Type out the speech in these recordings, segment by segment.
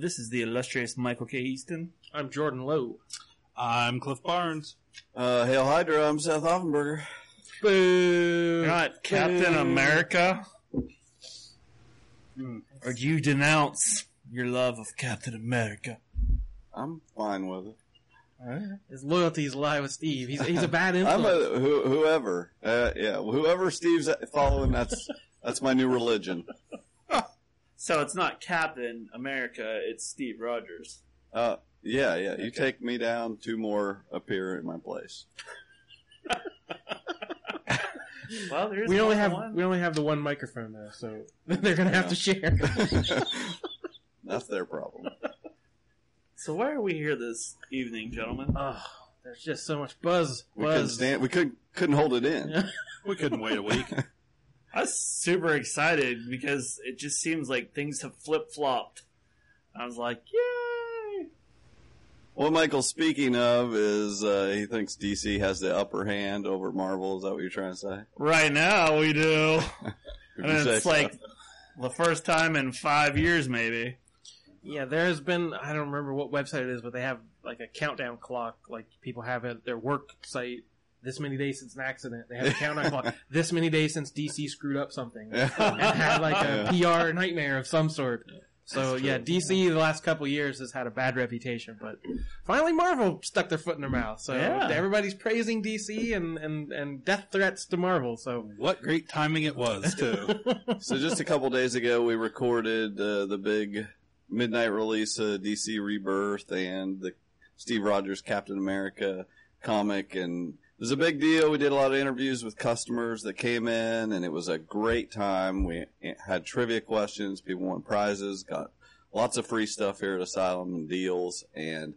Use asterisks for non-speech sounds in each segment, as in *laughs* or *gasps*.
This is the illustrious Michael K. Easton. I'm Jordan Lowe. I'm Cliff Barnes. Uh, Hail Hydra, I'm Seth Offenberger. Boo! You're not Captain America? Or do you denounce your love of Captain America? I'm fine with it. His loyalties lie with Steve. He's he's a bad *laughs* influence. I'm influence. a, who, whoever. Uh, yeah, whoever Steve's following, that's that's my new religion. So it's not Captain America, it's Steve Rogers. Uh, yeah, yeah. You take me down, two more appear in my place. *laughs* Well, there's we only have one. we only have the one microphone though, so *laughs* they're gonna have to share. *laughs* That's their problem. So why are we here this evening, gentlemen? oh, there's just so much buzz. buzz. We couldn't stand. We couldn't couldn't hold it in. We couldn't wait a week. I was super excited because it just seems like things have flip flopped. I was like, yay! What Michael's speaking of is uh, he thinks DC has the upper hand over Marvel. Is that what you're trying to say? Right now we do. *laughs* And you say it's so. like the first time in five years, maybe. Yeah, there has been I don't remember what website it is, but they have like a countdown clock, like people have at their work site. This many days since an accident, they have a countdown clock. *laughs* This many days since DC screwed up something *laughs* and had like a PR nightmare of some sort. So yeah, DC the last couple years has had a bad reputation, but finally Marvel stuck their foot in their mouth. So Yeah. everybody's praising DC and, and, and death threats to Marvel. So What great timing it was, too. *laughs* So just a couple days ago, we recorded uh, the big midnight release of DC Rebirth and the Steve Rogers Captain America comic, and it was a big deal. We did a lot of interviews with customers that came in, and it was a great time. We had trivia questions, people won prizes, got lots of free stuff here at Asylum and deals, and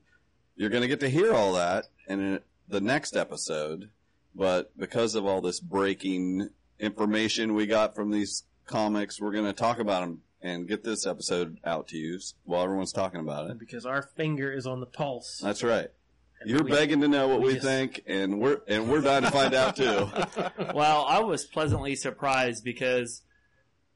you're going to get to hear all that in the next episode. But because of all this breaking information we got from these comics, we're going to talk about them and get this episode out to you while everyone's talking about it. because our finger is on the pulse. That's right. And You're we- begging to know what we we, just- think, and we're and we're dying to find out too. *laughs* Well, I was pleasantly surprised because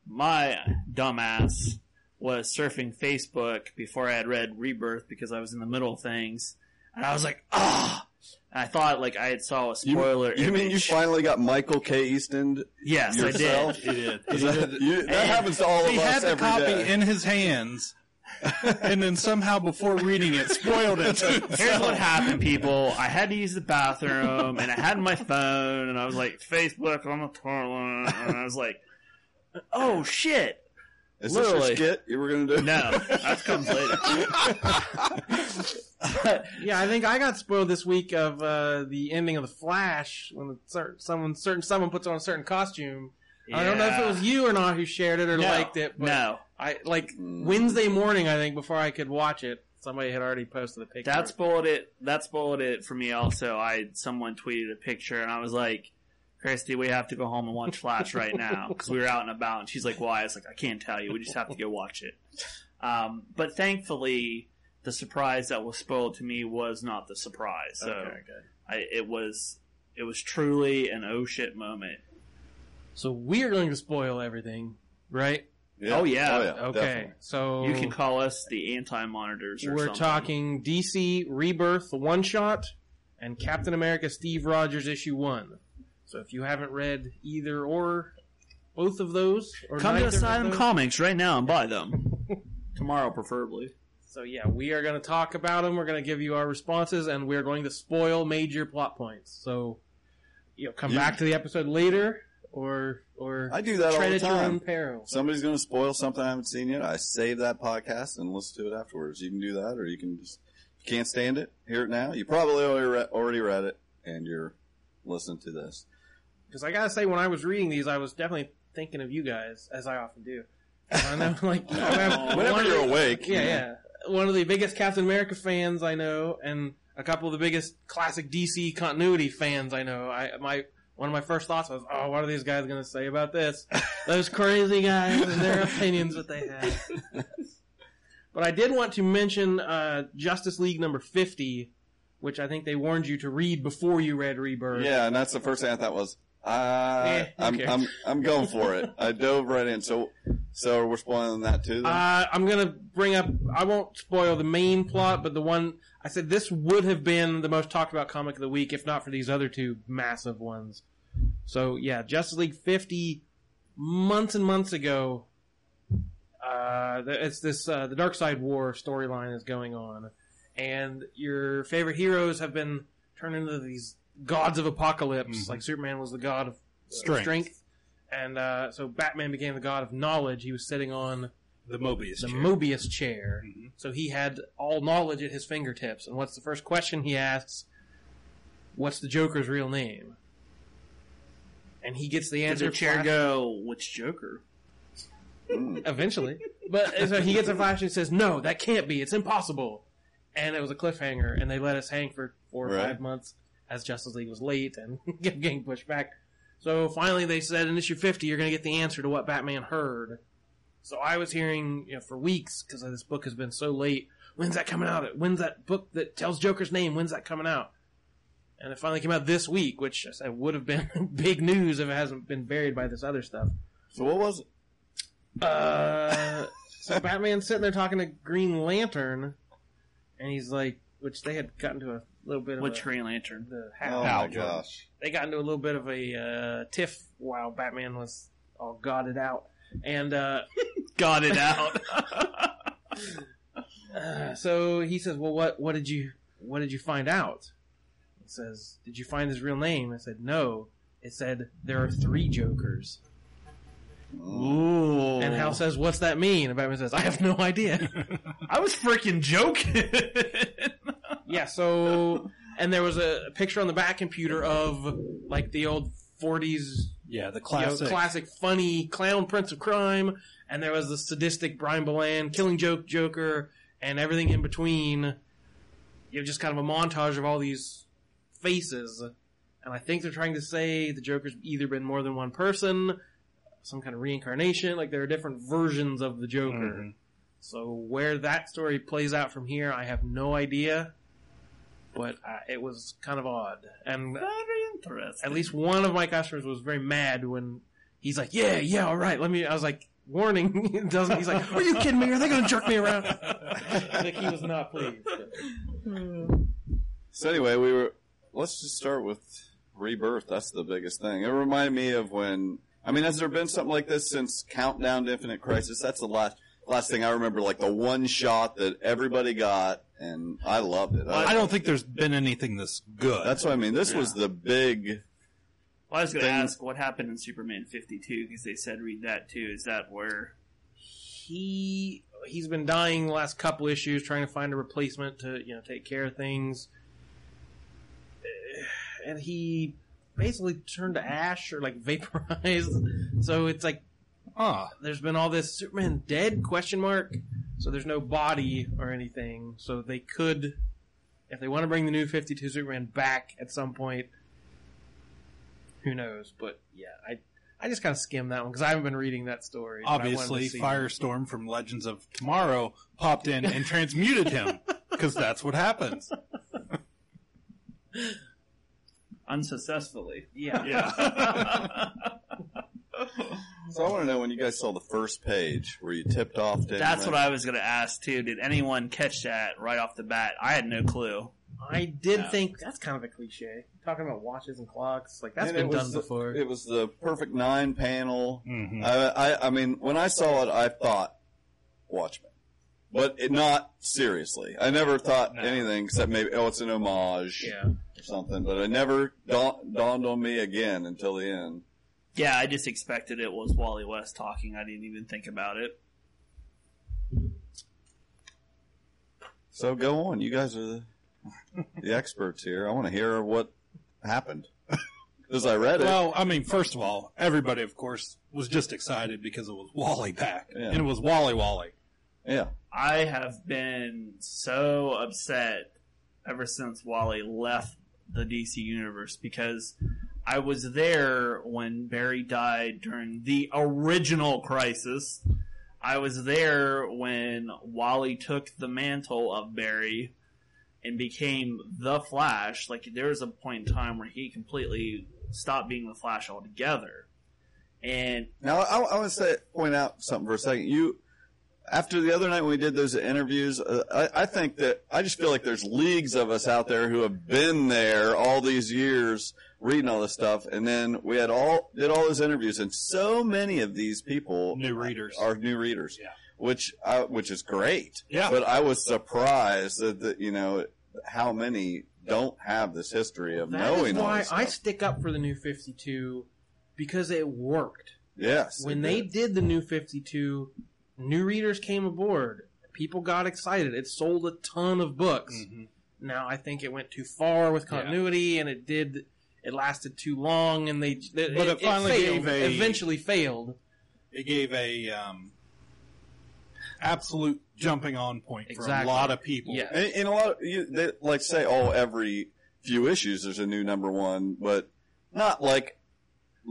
my dumbass was surfing Facebook before I had read Rebirth because I was in the middle of things, and I was like, ah. And I thought like I had saw a You, spoiler. you mean you finally got Michael K. Easton? Yes, yourself? I did. He did. Is that, you, that happens to all of us. He had the every copy day. in his hands, *laughs* and then somehow before reading it, spoiled it. *laughs* Here's himself. what happened, people. I had to use the bathroom, and I had my phone, and I was like, Facebook on the toilet, and I was like, oh shit. Is this your literally. skit you were going to do? No, that comes later. *laughs* Yeah, I think I got spoiled this week of uh, the ending of the Flash when the certain, someone certain someone puts on a certain costume. I don't know if it was you or not who shared it or No, liked it, but no. I like. Wednesday morning. I think before I could watch it, somebody had already posted a picture. That spoiled it. That spoiled it for me. Also, I someone tweeted a picture, and I was like, "Christy, we have to go home and watch Flash right now *laughs* because we were out and about." And she's like, "Why?" I was like, "I can't tell you. We just have to go watch it." Um, but thankfully, the surprise that was spoiled to me was not the surprise. So Okay. I, it was it was truly an oh shit moment. So we are going to spoil everything, right? Oh, yeah. Oh, yeah. Okay, definitely. so You can call us the anti monitors. we're something. talking DC Rebirth one shot and Captain America Steve Rogers issue one. So if you haven't read either or both of those, or Come to neither Asylum Comics right now and buy them *laughs* tomorrow, preferably. So yeah, we are going to talk about them. We're going to give you our responses, and we're going to spoil major plot points. So, you know, come You- back to the episode later, or or I do that all the at your own time. peril. Somebody's going to spoil something I haven't seen yet. I save that podcast and listen to it afterwards. You can do that, or you can just if you can't stand it, hear it now. You probably already read, already read it, and you're listening to this. Because I gotta say, when I was reading these, I was definitely thinking of you guys, as I often do. I know, *laughs* like *laughs* Whenever one- you're awake, Yeah, you know. yeah. one of the biggest Captain America fans I know, and a couple of the biggest classic DC continuity fans I know. I my one of my first thoughts was, "Oh, what are these guys going to say about this? *laughs* Those crazy guys and their opinions that they have." *laughs* but I did want to mention uh, Justice League number fifty, which I think they warned you to read before you read Rebirth. Yeah, and that's the first thing I thought was, uh, Eh, I'm. I'm, I'm going for it. I dove right in. So, so we're spoiling that too. Then? Uh, I'm gonna bring up. I won't spoil the main plot, but the one I said this would have been the most talked about comic of the week if not for these other two massive ones. So yeah, Justice League 50 months and months ago. Uh, it's this uh, the Darkseid War storyline is going on, and your favorite heroes have been turned into these gods of apocalypse. Mhm. Like Superman was the god of Strength. strength and uh, so Batman became the god of knowledge. He was sitting on The Mobius the chair. Mobius chair. Mhm. So he had all knowledge at his fingertips. And what's the first question he asks? What's the Joker's real name? And he gets the Does answer. the chair flash- go, which Joker? *laughs* Eventually. But so he gets a flash and he says, no, that can't be. It's impossible. And it was a cliffhanger, and they let us hang for four or Right. five months as Justice League was late and kept *laughs* getting pushed back. So finally they said in issue 50, you're going to get the answer to what Batman heard. So I was hearing you know, for weeks, because this book has been so late, when's that coming out? When's that book that tells Joker's name? When's that coming out? And it finally came out this week, which I said would have been *laughs* big news if it hasn't been buried by this other stuff. so what was it? Uh, so Batman's sitting there talking to Green Lantern, and he's like, which they had gotten to a little bit of Which a, Green Lantern? the Oh how my gosh. they got into a little bit of a uh, tiff while Batman was all godded out, and uh, Got it out. *laughs* uh, so he says, "Well, what what did you what did you find out?" He says, "Did you find his real name?" I said, "No." It said there are three Jokers. Ooh. And Hal says, "What's that mean?" And Batman says, "I have no idea." *laughs* I was freaking joking. *laughs* Yeah, so and there was a picture on the back computer of like the old 40s Yeah, the you know, classic. classic funny clown prince of crime and there was the sadistic Brian Bolland killing joke Joker and everything in between. You know, just kind of a montage of all these faces. And I think they're trying to say the Joker's either been more than one person, some kind of reincarnation, like there are different versions of the Joker. Mhm. So where that story plays out from here, I have no idea. But uh, it was kind of odd, and Very interesting. at least one of my customers was very mad when he's like, "Yeah, yeah, all right, let me." I was like, "Warning!" It doesn't he's like, "Are you kidding me? Are they going to jerk me around?" *laughs* like he was not pleased. So anyway, we were. Let's just start with rebirth. That's the biggest thing. It reminded me of when. I mean, has there been something like this since Countdown to Infinite Crisis? That's the last last thing I remember. Like the one shot that everybody got, and I loved it. I don't think there's been anything this good. That's what I mean. This was the big. Well, I was going to ask what happened in Superman 52 because they said read that too. Is that where? He he's been dying the last couple issues, trying to find a replacement to you know take care of things, *sighs* and he basically turned to ash or like *laughs* vaporized. So it's like Ah, there's been all this Superman dead question mark. So there's no body or anything. So they could, if they want to bring the new 52 Superman back at some point, who knows? But yeah, I I just kind of skimmed that one because I haven't been reading that story. but I wanted to obviously, see- Firestorm from Legends of Tomorrow popped in and transmuted him *laughs* because that's what happens. Unsuccessfully. Yeah. Yeah. *laughs* So I want to know when you guys saw the first page where you tipped off. to That's anyone? what I was going to ask too. Did anyone catch that right off the bat? I had no clue. I did Yeah. think that's kind of a cliche. Talking about watches and clocks, like that's And been it was done the- before. It was the perfect nine panel. Mhm. I, I, I mean, when I saw it, I thought Watchmen, but it, not seriously. I never thought No. anything except maybe oh, it's an homage yeah. or something. But it never dawned, dawned on me again until the end. Yeah, I just expected it was Wally West talking. I didn't even think about it. So go on, you guys are the, the experts here. I want to hear what happened *laughs* because I read it. Well, I mean, first of all, everybody, of course, was just excited because it was Wally back, Yeah. and it was Wally Wally. Yeah. I have been so upset ever since Wally left the DC universe because I was there when Barry died during the original crisis. I was there when Wally took the mantle of Barry and became the Flash. Like there was a point in time where he completely stopped being the Flash altogether. And Now, I, I want to say, point out something for a second. You, after the other night when we did those interviews, uh, I, I think that I just feel like there's leagues of us out there who have been there all these years reading all this stuff, and then we had all did all those interviews, and so many of these people New readers. are new readers, Yeah. which I, which is great. Yeah. but I was surprised that, that you know how many don't have this history of That knowing is all why this I stick up for the new 52 because it worked. yes, When they did. did the new 52, new readers came aboard. People got excited. It sold a ton of books. Mhm. Now I think it went too far with continuity, and it did. It lasted too long, and they. It, But it finally failed, gave a- eventually failed. It gave a um, absolute jumping on point for a lot of people. Yeah. And, and a lot of you, they like say, oh, every few issues there's a new number one, but not like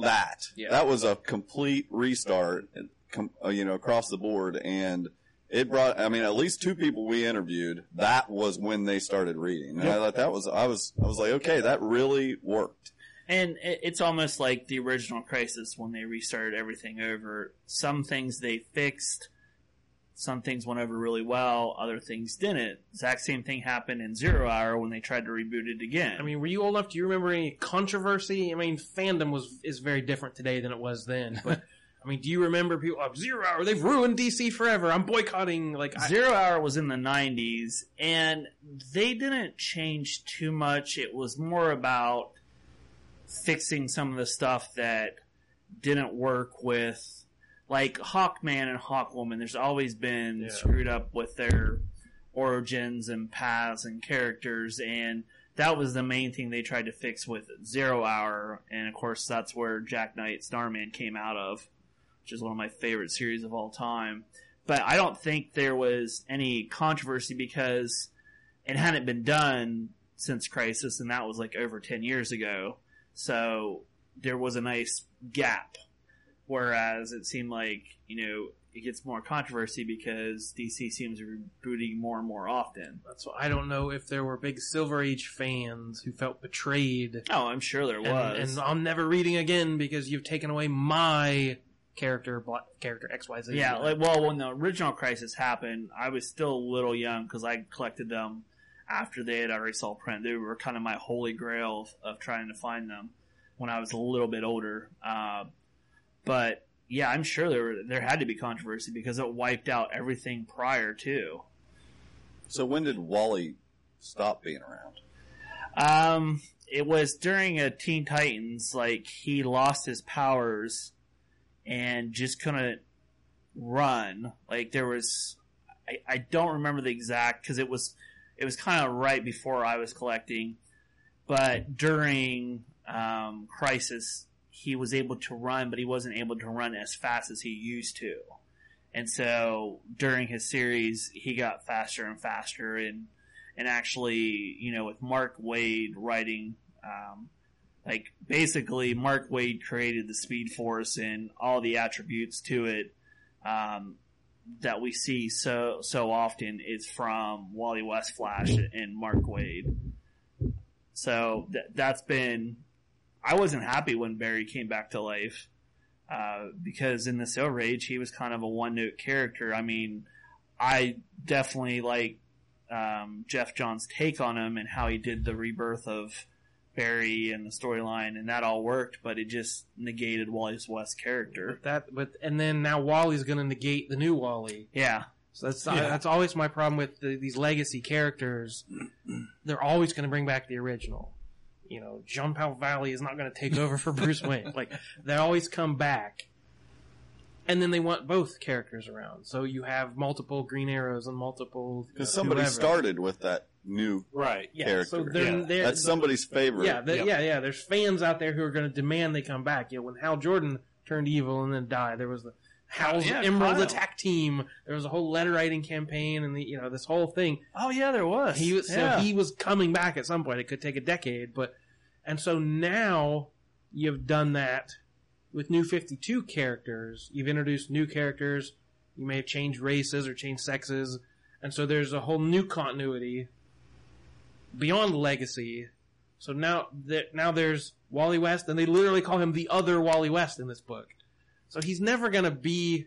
that. Yeah. That was a complete restart, com, uh, you know, across the board, and it brought. I mean, at least two people we interviewed. That was when they started reading, and I thought that was. I was. I was like, okay, that really worked. And it's almost like the original Crisis when they restarted everything over. Some things they fixed, some things went over really well, other things didn't. Exact same thing happened in Zero Hour when they tried to reboot it again. I mean, were you old enough? Do you remember any controversy? I mean, fandom was is very different today than it was then. *laughs* But I mean, do you remember people? Oh, Zero Hour, they've ruined DC forever. I'm boycotting. Like, I, Zero Hour was in the 90s, and they didn't change too much. It was more about fixing some of the stuff that didn't work with, like Hawkman and Hawkwoman. There's always been Yeah. screwed up with their origins and paths and characters, and that was the main thing they tried to fix with Zero Hour. And of course, that's where Jack Knight Starman came out of, which is one of my favorite series of all time but I don't think there was any controversy because it hadn't been done since Crisis, and that was like over 10 years ago. So there was a nice gap. Whereas it seemed like, you know, it gets more controversy because DC seems to be rebooting more and more often. that's why I don't know if there were big Silver Age fans who felt betrayed. Oh, I'm sure there was. and I'm never reading again because you've taken away my character, character X Y Z. Yeah, like well, when the original Crisis happened, I was still a little young because I collected them after they had already saw print. They were kind of my holy grail of, of trying to find them when I was a little bit older. Uh, but yeah, I'm sure there were, there had to be controversy because it wiped out everything prior to. So when did Wally stop being around? Um, it was during a Teen Titans, like he lost his powers and just couldn't run. Like there was, I, I don't remember the exact because it was, it was kind of right before I was collecting, but during um, Crisis, he was able to run, but he wasn't able to run as fast as he used to. And so during his series, he got faster and faster, and and actually, you know, with Mark Waid writing, um, like basically Mark Waid created the Speed Force and all the attributes to it um, that we see so so often is from Wally West Flash and Mark Waid. So th- that's been. I wasn't happy when Barry came back to life uh, because in the Silver Age he was kind of a one note character. I mean, I definitely like um, Geoff Johns' take on him and how he did the rebirth of Barry and the storyline, and that all worked, but it just negated Wally's West character. But that, but and then now Wally's going to negate the new Wally. Yeah, So that's Yeah. that's always my problem with the, these legacy characters. They're always going to bring back the original. You know, Jean Paul Valley is not going to take *laughs* over for Bruce Wayne. Like they always come back, and then they want both characters around. So you have multiple Green Arrows and multiple Because somebody whoever. started with that new. Right. Yeah, so character. they're, Yeah. they're, That's somebody's favorite. Yeah, the, Yep. yeah, yeah. There's fans out there who are going to demand they come back. You know, when Hal Jordan turned evil and then died, there was the Hal's Yeah, Emerald Kyle. Attack Team. There was a whole letter writing campaign, and the you know this whole thing. Oh yeah, there was. He was yeah. so he was coming back at some point. It could take a decade, but and so now you've done that with new Fifty Two characters. You've introduced new characters. You may have changed races or changed sexes, and so there's a whole new continuity beyond Legacy. So now that now there's Wally West, and they literally call him the other Wally West in this book. So he's never gonna be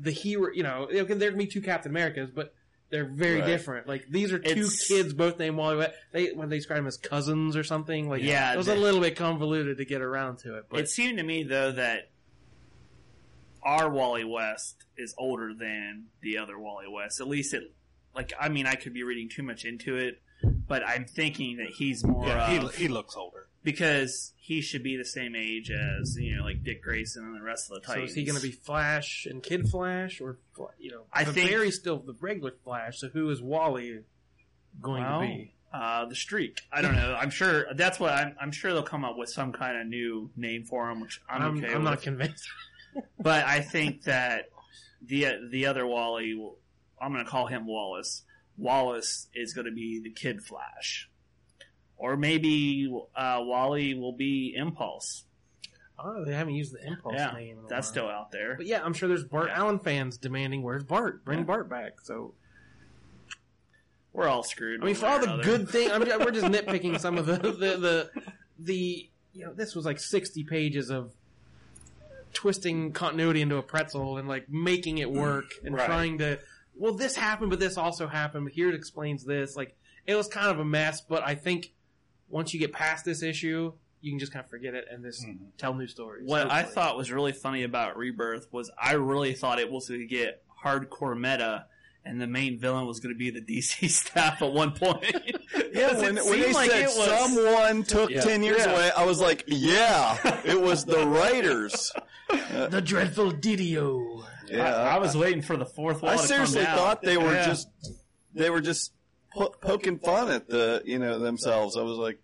the hero. You know, there can there can be two Captain Americas, but they're very Right. different. Like these are two It's- kids, both named Wally West. They when they describe them as cousins or something. Like Yeah, it was a little bit convoluted to get around to it. But It seemed to me though that our Wally West is older than the other Wally West. At least it, like, I mean, I could be reading too much into it, but I'm thinking that he's more Yeah, of, he, he looks older. Because he should be the same age as you know, like Dick Grayson and the rest of the Titans. so is he going to be Flash and Kid Flash, or you know, I think- Barry's still the regular Flash. So who is Wally going Well, to be? Uh, the streak. I don't know. I'm sure that's what I'm. I'm sure they'll come up with some kind of new name for him, which I'm, I'm, okay I'm not convinced. *laughs* But I think that the the other Wally, I'm going to call him Wallace. Wallace is going to be the Kid Flash, or maybe uh, Wally will be Impulse. Oh, they haven't used the Impulse yeah, name. that's still out there. But yeah, I'm sure there's Bart Yeah. Allen fans demanding where's Bart? Bring Yeah. Bart back. So We're all screwed. I mean, for all the good *laughs* thing, I mean, we're just nitpicking some of the, the the the you know this was like 60 pages of twisting continuity into a pretzel and like making it work and Right. trying to well this happened but this also happened but here it explains this like it was kind of a mess but I think once you get past this issue you can just kind of forget it and just Mhm. tell new stories. What I thought was really funny about Rebirth was I really thought it was going to get hardcore meta, and the main villain was going to be the DC *laughs* staff at one point. *laughs* Yeah, *laughs* 'Cause when, when they like said it was- someone took Yeah. 10 years Yeah. away, I was like, yeah, it was the writers. the dreadful Didio. Yeah, I, I was waiting for the fourth wall I to seriously come down. thought they were Yeah. just they were just po- poking fun at the you know themselves. I was like,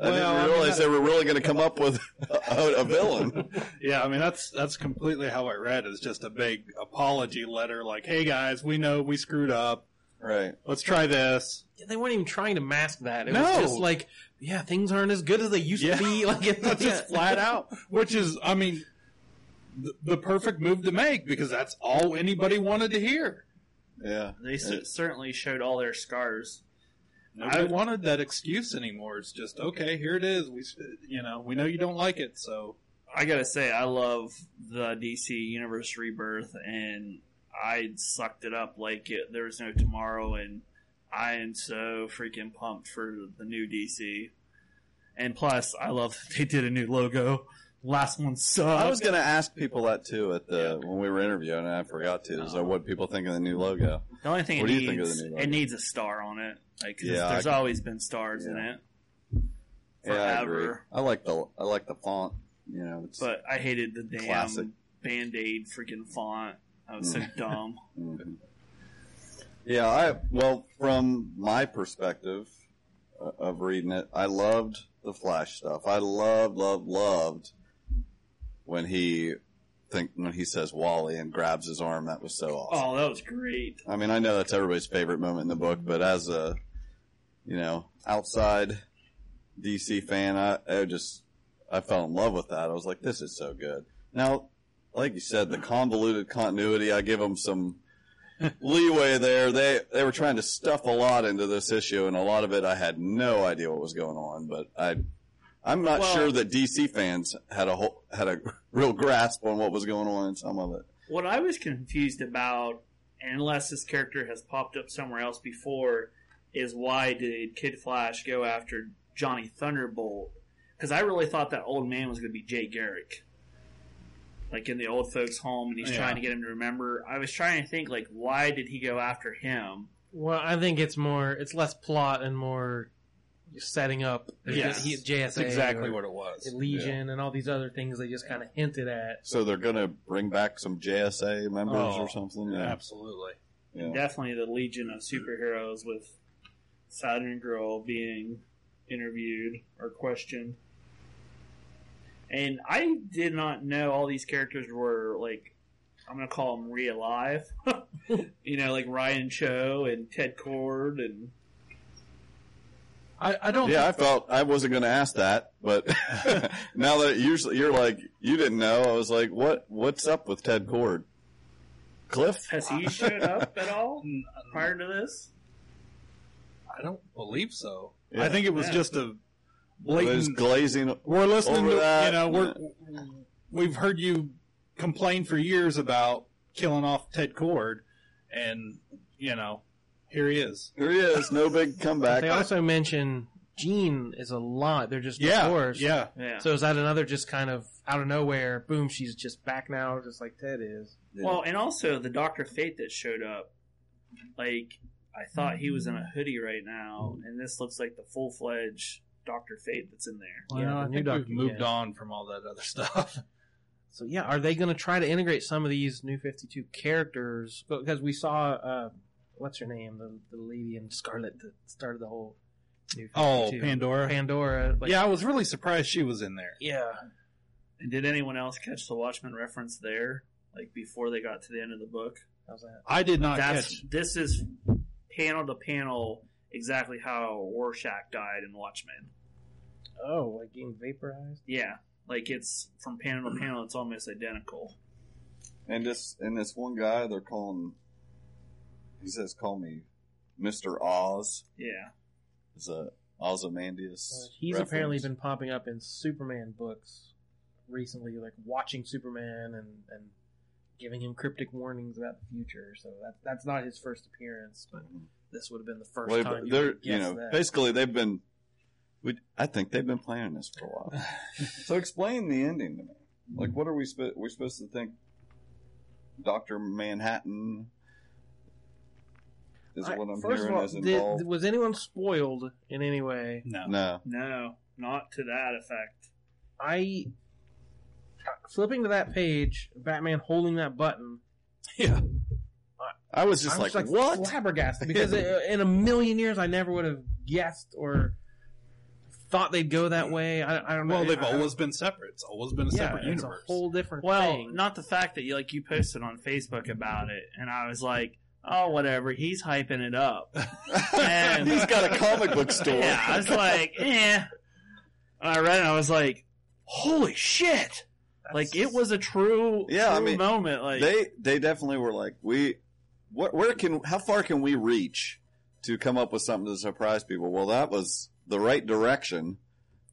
I Well, didn't mean, realize that- they were really going to come up with a, a villain. *laughs* Yeah, I mean that's that's completely how I read. it. It's just a big apology letter, like, "Hey guys, we know we screwed up. Right. Let's try this." They weren't even trying to mask that. It No. was just like, yeah, things aren't as good as they used Yeah. to be. *laughs* Like, it's *laughs* That's just flat out, which is, I mean, the, the perfect move to make because that's all anybody wanted to hear. Yeah. They cer- uh, certainly showed all their scars. Nobody I- wanted that excuse anymore. It's just okay. Here it is. We, you know, we know you don't like it, so I gotta say, I love the DC Universe Rebirth, and I sucked it up like it, there was no tomorrow, and I am so freaking pumped for the new DC. And plus, I love *laughs* they did a new logo. Last one sucked. I was going to ask *laughs* people that too at the when we were interviewing, and I forgot to. Is what people think of the new logo? the only thing What it do you think of needs, the new logo? it needs a star on it. Like, Yeah, there's can- always been stars in Yeah. it. Yeah, I agree. I like the I like the font. You know, it's But I hated the damn Classic. Band Aid freaking font. I was so Mm. dumb. *laughs* Mhm. Yeah, I well from my perspective uh, of reading it, I loved the Flash stuff. I loved, loved, loved when he think when he says Wally and grabs his arm. That was so oh, awesome. Oh, that was great. I mean, I know that's everybody's favorite moment in the book, but as a you know outside DC fan, I, I just I fell in love with that. I was like, this is so good. Now, like you said, the convoluted continuity, I give them some *laughs* leeway there. They they were trying to stuff a lot into this issue, and a lot of it I had no idea what was going on. But I, I'm not Well- sure that DC fans had a whole, had a *laughs* real grasp on what was going on in some of it. What I was confused about, unless this character has popped up somewhere else before, is why did Kid Flash go after Johnny Thunderbolt? Because I really thought that old man was going to be Jay Garrick. Like in the old folks' home, and he's Yeah. trying to get him to remember. I was trying to think, like, why did he go after him? Well, I think it's more, it's less plot and more setting up. Yes. He- JSA. that's exactly what it was. Legion and all these other things they just kind of hinted at. So they're going to bring back some JSA members Oh, or something. Yeah, Yeah. absolutely. yeah. Definitely the Legion of Superheroes with Saturn Girl being interviewed or questioned. And I did not know all these characters were like I'm gonna call them re-alive. *laughs* you know, like Ryan Choi and Ted Kord and I, I don't. Yeah, I felt I wasn't going to ask that, but *laughs* now that you're you're like you didn't know, I was like, what what's up with Ted Kord? Cliff? has he showed up at all prior to this? I don't believe so. Yeah. I think it was Yeah. just a Was blatant. glazing. We're listening over to that. you know we're we've heard you complain for years about killing off Ted Kord, and you know here he is. Here he is, no big *laughs* comeback. They also mention Jean is a lot. They're just Yeah, divorced. yeah. Yeah. So is that another just kind of out of nowhere? Boom, she's just back now, just like Ted is. Well, and also the Doctor Fate that showed up, like I thought he was in a hoodie right now, and this looks like the full fledged Doctor Fate that's in there. Yeah, the I new think Doctor, we've moved yeah. on from all that other stuff. *laughs* So yeah, are they going to try to integrate some of these new Fifty Two characters? Because we saw, uh, what's her name, the the lady in Scarlet that started the whole new 52. Oh, Pandora. Pandora. Like, yeah, I was really surprised she was in there. yeah. And did anyone else catch the Watchmen reference there, like before they got to the end of the book? How's that? I did not That's catch. this is panel to panel exactly how Rorschach died in Watchmen. Oh, like getting vaporized. Yeah, like it's from panel to panel, it's almost identical. And this and this one guy, they're calling. He says, "Call me Mister Oz." Yeah, Is a Ozymandias. Uh, he's reference. apparently been popping up in Superman books recently, like watching Superman and, and giving him cryptic warnings about the future. So that that's not his first appearance, but mm-hmm. this would have been the first Well, time. they're would you know that. basically they've been. We, I think they've been planning this for a while. *laughs* so explain the ending to me. Like, what are we sp- we supposed to think? Doctor Manhattan is I- what I'm first hearing of all, is did- was anyone spoiled in any way? No. no, no, not to that effect. I flipping to that page, Batman holding that button. Yeah. I was just I was like, what? flabbergasted *laughs* because uh, in a million years I never would have guessed or thought they'd go that way. I, I don't know. Well, they've I- I- always been separate. It's always been a yeah, separate it's universe. a whole different Well, thing. not the fact that you like you posted on Facebook about it, and I was like, oh, whatever. He's hyping it up. *laughs* And- He's got a comic book *laughs* store. Yeah, I was like, eh. I read it. and I was like, holy shit! Like it was a true, Yeah, I mean, moment. Like they they definitely were like, we, what, where can, how far can we reach to come up with something to surprise people? Well, that was the right direction.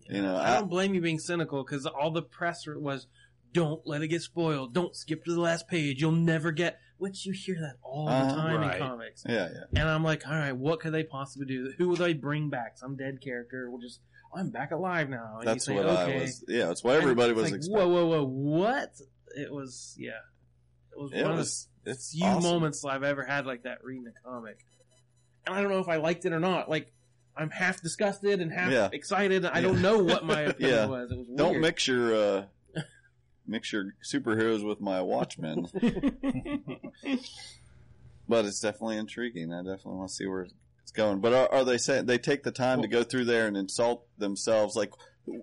You know, I I, don't blame you being cynical because all the press was, "Don't let it get spoiled. Don't skip to the last page. You'll never get." Which you hear that all the Uh, time right. in comics. yeah, yeah. And I'm like, all right, what could they possibly do? Who will they bring back? Some dead character? We'll just, I'm back alive now. And That's you what say, I was. Yeah, that's what everybody was like, expecting. Whoa, whoa, whoa! What? It was, yeah. It was It one was. of It's the few awesome. moments I've ever had like that reading a comic. And I don't know if I liked it or not. Like, I'm half disgusted and half Yeah. excited. I Yeah. don't know what my *laughs* opinion Yeah. was. It was weird. Don't mix your uh, mix your superheroes with my Watchmen. *laughs* but it's definitely intriguing. I definitely want to see where it's going. But are, are they saying they take the time to go through there and insult themselves? Like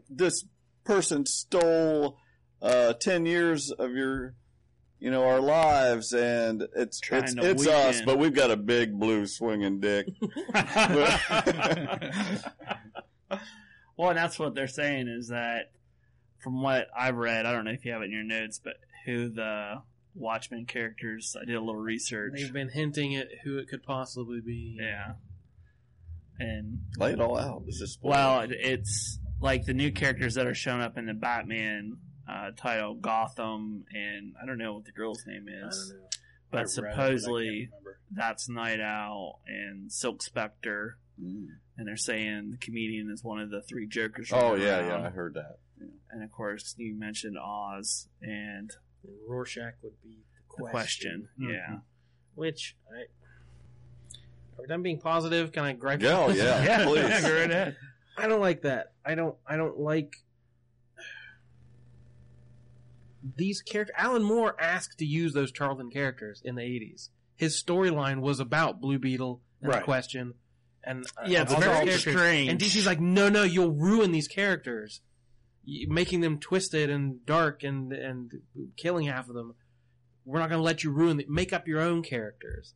this person stole uh, ten years of your, you know, our lives, and it's it's, it's us, but we've got a big blue swinging dick. *laughs* *laughs* well, and that's what they're saying is that from what I've read, I don't know if you have it in your notes, but who the Watchmen characters. I did a little research. They've been hinting at who it could possibly be. Yeah, and Lay it all out. It's just Well, it- it's like the new characters that are shown up in the Batman uh, title, Gotham, and I don't know what the girl's name I is, don't know. but I read it, supposedly that's Nite Owl and Silk Spectre, Mm. and they're saying the comedian is one of the three Jokers. Oh yeah, around. yeah, I heard that. Yeah. And of course, you mentioned Oz and And Rorschach would be the the question. question. Yeah, Which I. Are we done being positive? Can I gripe? Yeah, oh, yeah. *laughs* yeah, please. yeah, go right ahead. I don't like that. I don't. I don't like these characters. Alan Moore asked to use those Charlton characters in the '80s. His storyline was about Blue Beetle and the Question, and uh, Yeah, it's all those very strange. And DC's like, no, no, you'll ruin these characters, You- making them twisted and dark and and killing half of them we're not going to let you ruin it. Make up your own characters.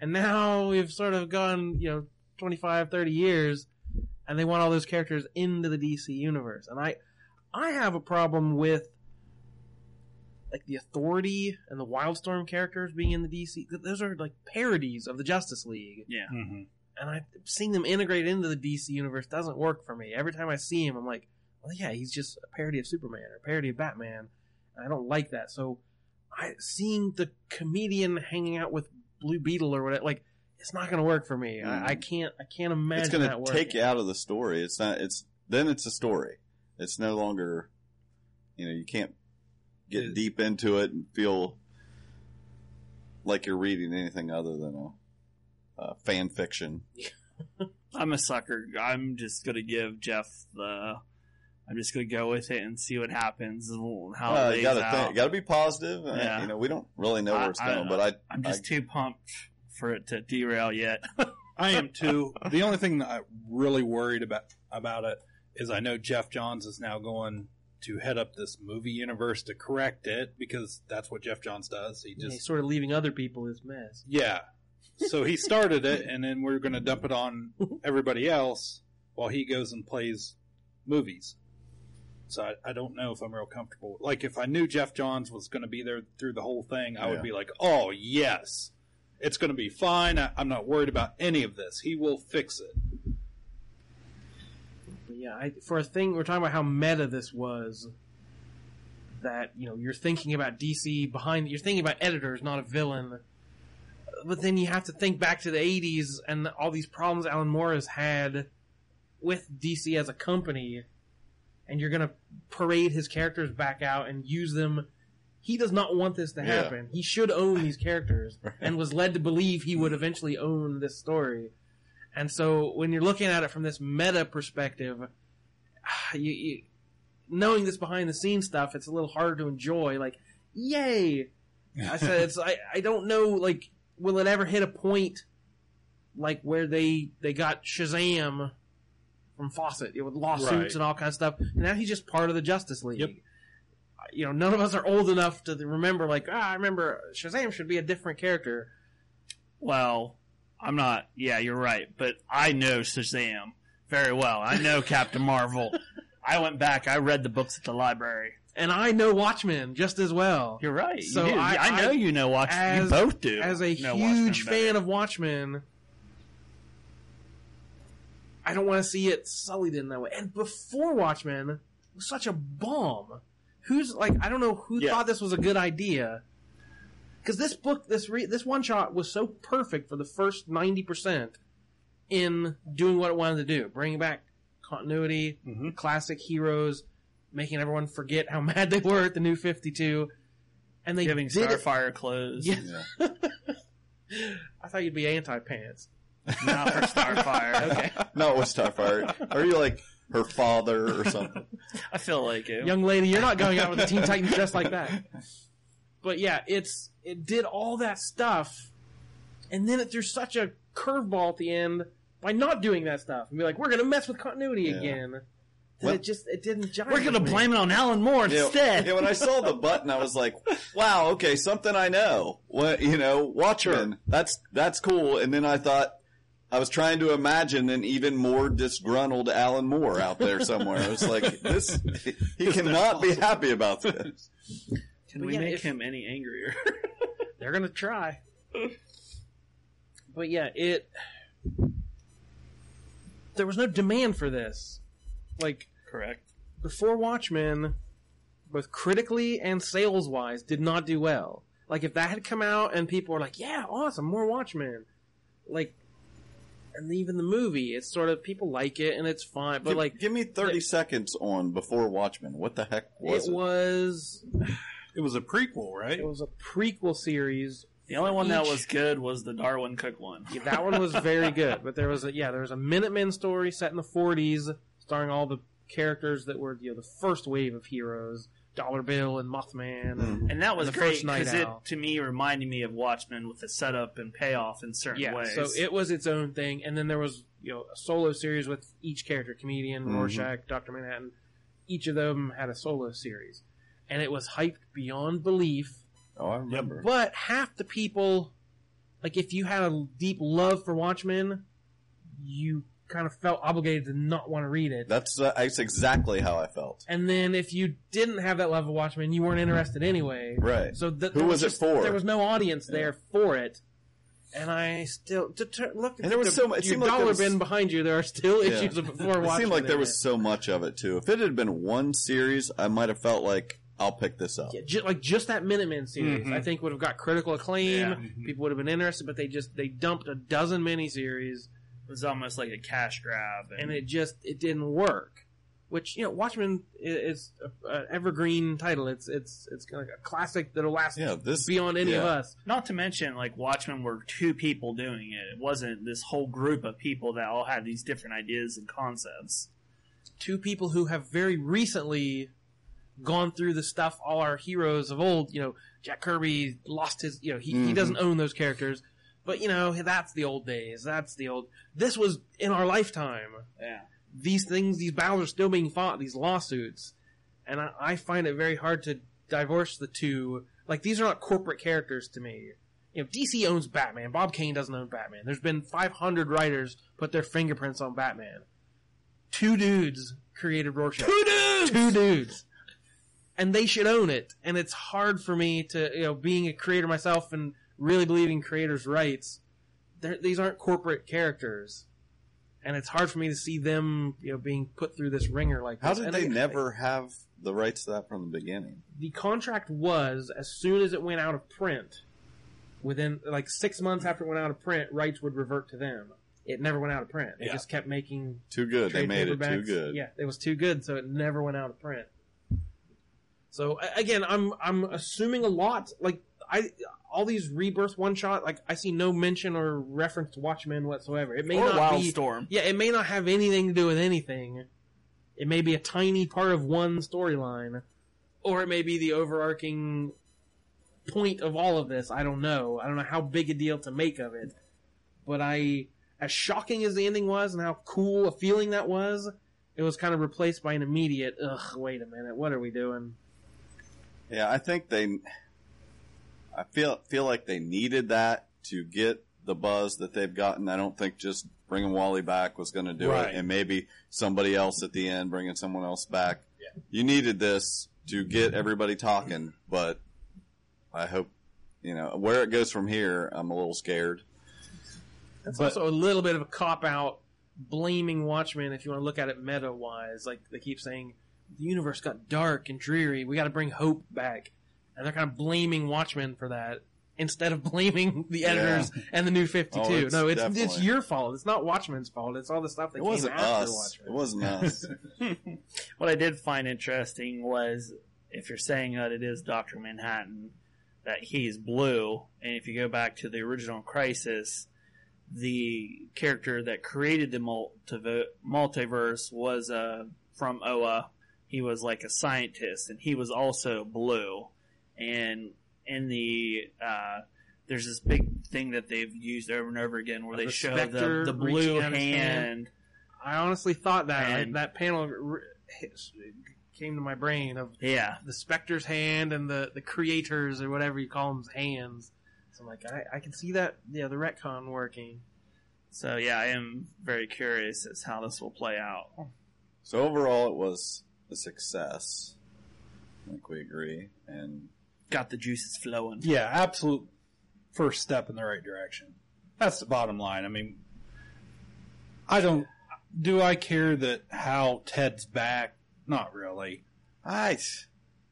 And now we've sort of gone, you know, 25, 30 years, and they want all those characters into the DC universe. And I, I have a problem with like the Authority and the Wildstorm characters being in the DC. Those are like parodies of the Justice League, Yeah. Mhm. and I seeing them integrate into the DC universe doesn't work for me. Every time I see him, I'm like, well, yeah, he's just a parody of Superman or a parody of Batman. And I don't like that. So, I seeing the comedian hanging out with Blue Beetle or whatever, like, it's not going to work for me. I, I mm. can't. I can't imagine it's going that to take you out of the story. It's not. It's then it's a story. It's no longer. You know, you can't get It- deep into it and feel like you're reading anything other than a, a fan fiction. *laughs* I'm a sucker. I'm just gonna give Geoff the. I'm just gonna go with it and see what happens and how Uh, it you lays gotta out. think, gotta be positive. Uh, Yeah. You know, we don't really know I- where it's I- going, but I, I'm just too pumped for it to derail yet. *laughs* I am too. the only thing that I'm really worried about about it is I know Geoff Johns is now going to head up this movie universe to correct it because that's what Geoff Johns does. He just he's sort of leaving other people his mess. yeah. So he started it, and then we're going to dump it on *laughs* everybody else while he goes and plays movies. So I, I don't know if I'm real comfortable. Like if I knew Geoff Johns was going to be there through the whole thing, I Yeah. would be like, "Oh yes, it's going to be fine. I, I'm not worried about any of this. He will fix it." But yeah, I, for a thing, we're talking about how meta this was. That you know, you're thinking about DC behind. You're thinking about editors, not a villain. But then you have to think back to the '80s and all these problems Alan Moore has had with DC as a company, and you're gonna parade his characters back out and use them. He does not want this to Yeah. happen. He should own these characters, *laughs* and was led to believe he would eventually own this story. And so when you're looking at it from this meta perspective, *sighs* you, you knowing this behind the scenes stuff, it's a little harder to enjoy. Like, yay! I said it's I, I don't know like will it ever hit a point like where they they got Shazam from Fawcett you know, with lawsuits Right. and all kind of stuff. And now he's just part of the Justice League. Yep. You know, none of us are old enough to remember like ah, I remember Shazam should be a different character. well, I'm not. Yeah, you're right. But I know Shazam very well. I know Captain Marvel. I went back. I read the books at the library. And I know Watchmen just as well. You're right. So you. I- I, know I- you know Watchmen. you both do. as a huge Watchmen better. fan of Watchmen, I don't want to see it sullied in that way. And before Watchmen, was such a bomb. Who's like I don't know who Yeah. thought this was a good idea. Because this book, this re- this one shot was so perfect for the first ninety percent in doing what it wanted to do, bringing back continuity, Mhm. classic heroes, making everyone forget how *laughs* mad they were at the new Fifty Two, and they giving did it Starfire clothes. Yeah. yeah. *laughs* I thought you'd be anti pants. Not for Starfire. *laughs* Okay. *laughs* Not with Starfire. Are you like her father or something? I feel like it. Young lady, you're not going out with the Teen Titans dressed like that. But yeah, it's it did all that stuff, and then it threw such a curveball at the end by not doing that stuff and be like, we're gonna mess with continuity Yeah. again. That Well- it just it didn't jive. We're gonna me. blame it on Alan Moore Yeah, instead. yeah, when I saw the button, I was like, "Wow, okay, something I know." What you know, Watchmen. That's that's cool. And then I thought I was trying to imagine an even more disgruntled Alan Moore out there somewhere. I was like, "This, he cannot be happy about this." Can But we yeah, make if- him any angrier? *laughs* They're gonna try. but yeah, it. There was no demand for this. Like Correct. before Watchmen, both critically and sales wise, did not do well. Like if that had come out and people were like, "Yeah, awesome, more Watchmen," like, and even the movie, it's sort of people like it and it's fine, but give, like give me thirty seconds on before Watchmen. What the heck was it it? was, *sighs* It was a prequel, right? it was a prequel series. The only one that was good was the Darwyn Cooke one. Yeah, that one was very *laughs* good, but there was a yeah, there was a Minutemen story set in the '40s, starring all the characters that were you know the first wave of heroes, Dollar Bill and Mothman, and And that was The great first Night because it, Owl. to me, reminded me of Watchmen with the setup and payoff in certain yeah, ways. so it was its own thing. And then there was you know a solo series with each character, comedian, Mhm. Rorschach, Doctor Manhattan. Each of them had a solo series, and it was hyped beyond belief. Oh, I remember. But half the people, like if you had a deep love for Watchmen, you kind of felt obligated to not want to read it. That's uh, that's exactly how I felt. and then if you didn't have that love of Watchmen, you weren't interested anyway. Right. So th- Who there was it just- for? There was no audience there for it. And I still to, to, look. At And there was the, so much- it your seemed like there dollar was- bin behind you. There are still Yeah. issues of before It Watchmen. seemed like there was it. so much of it too. If it had been one series, I might have felt like I'll pick this up. Yeah, ju- like just that Minutemen series, Mhm. I think would have got critical acclaim. Yeah. People would have been interested, but they just they dumped a dozen miniseries, It was almost like a cash grab, and, and it just it didn't work. Which you know, Watchmen is an evergreen title. It's it's it's like a classic that'll last Yeah, this beyond any of us. not to mention like Watchmen were two people doing it. It wasn't this whole group of people that all had these different ideas and concepts. Two people who have very recently gone through the stuff all our heroes of old. You know, Jack Kirby lost his. You know, he, he Mhm. doesn't own those characters. But you know, that's the old days. That's the old. This was in our lifetime. Yeah. these things, these battles are still being fought, these lawsuits, and I, I find it very hard to divorce the two. Like these are not corporate characters to me. You know, DC owns Batman. Bob Kane doesn't own Batman. There's been 500 writers put their fingerprints on Batman. Two dudes created Rorschach. Two dudes. Two dudes. And they should own it. And it's hard for me to, you know, being a creator myself and really believing creators' rights. These aren't corporate characters and it's hard for me to see them, you know, being put through this ringer like How this. did And they I- never have the rights to that from the beginning? The contract was as soon as it went out of print, within like six months after it went out of print, rights would revert to them. It never went out of print. It Yeah. just kept making Too good. They made it too good. Yeah, it was too good, so it never went out of print. So again, I'm I'm assuming a lot. Like I, all these rebirth one shot, like I see no mention or reference to Watchmen whatsoever. It may or not be Wildstorm. yeah, it may not have anything to do with anything. It may be a tiny part of one storyline, or it may be the overarching point of all of this. I don't know. I don't know how big a deal to make of it. But I, as shocking as the ending was and how cool a feeling that was, it was kind of replaced by an immediate, ugh, wait a minute, what are we doing? Yeah, I think they. I feel feel like they needed that to get the buzz that they've gotten. I don't think just bringing Wally back was going to do Right. it, and maybe somebody else at the end bringing someone else back. You needed this to get everybody talking, but I hope you know where it goes from here. I'm a little scared. It's But- also a little bit of a cop out blaming Watchmen if you want to look at it meta wise. Like they keep saying the universe got dark and dreary. We got to bring hope back, and they're kind of blaming Watchmen for that instead of *laughs* blaming the editors and the New Fifty Two. Oh, it's no, it's it's your fault. It's not Watchmen's fault. It's all the stuff that It came wasn't after us. Watchmen. It wasn't *laughs* us. *laughs* What I did find interesting was if you're saying that it is Doctor Manhattan, that he's blue, and if you go back to the original Crisis, the character that created the multiverse was uh, from Oa. He was like a scientist, and he was also blue. And in the uh, there's this big thing that they've used over and over again where Of they the show the, the blue hand. hand. I honestly thought that And- that panel re- came to my brain of Yeah, the Spectre's hand and the the creators or whatever you call them's hands. So I'm like, I, I can see that. Yeah, the retcon working. So yeah, I am very curious as how this will play out. So overall, it was a success. I think we agree. And Got the juices flowing. Yeah, absolute first step in the right direction. That's the bottom line. I mean, I don't. Do I care that how Ted's back? Not really. I,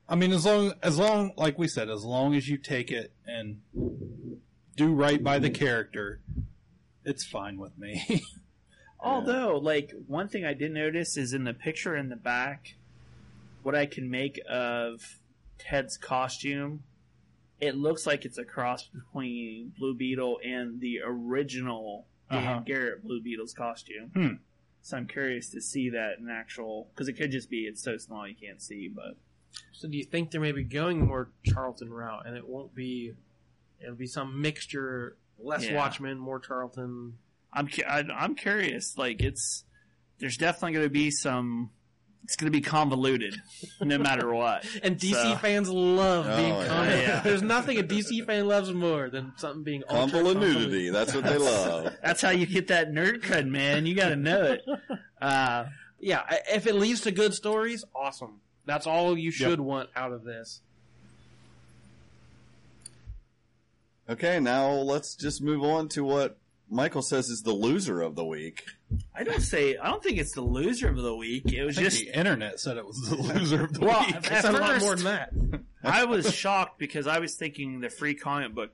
I mean, as long as long like we said, as long as you take it and do right by the character, it's fine with me. *laughs* Although, like one thing I did notice is in the picture in the back, what I can make of Ted's costume, it looks like it's a cross between Blue Beetle and the original Dan Uh-huh. Garrett Blue Beetle's costume. Hmm. So I'm curious to see that in actual because it could just be it's so small you can't see, but So do you think they're maybe going more Charlton route, and it won't be? It'll be some mixture, less Yeah. Watchmen, more Charlton. I'm cu- I'm curious. Like it's there's definitely going to be some it's going to be convoluted, no matter what. *laughs* And DC So- fans love Oh, being yeah. convoluted. Yeah. There's nothing a DC fan loves more than something being ultra Convoluted. convoluted. That's what they *laughs* love. That's how you get that nerd cred, man. You got to know it. Uh, Yeah, if it leads to good stories, awesome. That's all you should want out of this. Okay, now let's just move on to what Michael says is the loser of the week. I don't say. I don't think it's the loser of the week. It was just. the internet said it was the loser of the Well, week. at It's a lot more than that. I was shocked because I was thinking the free comic book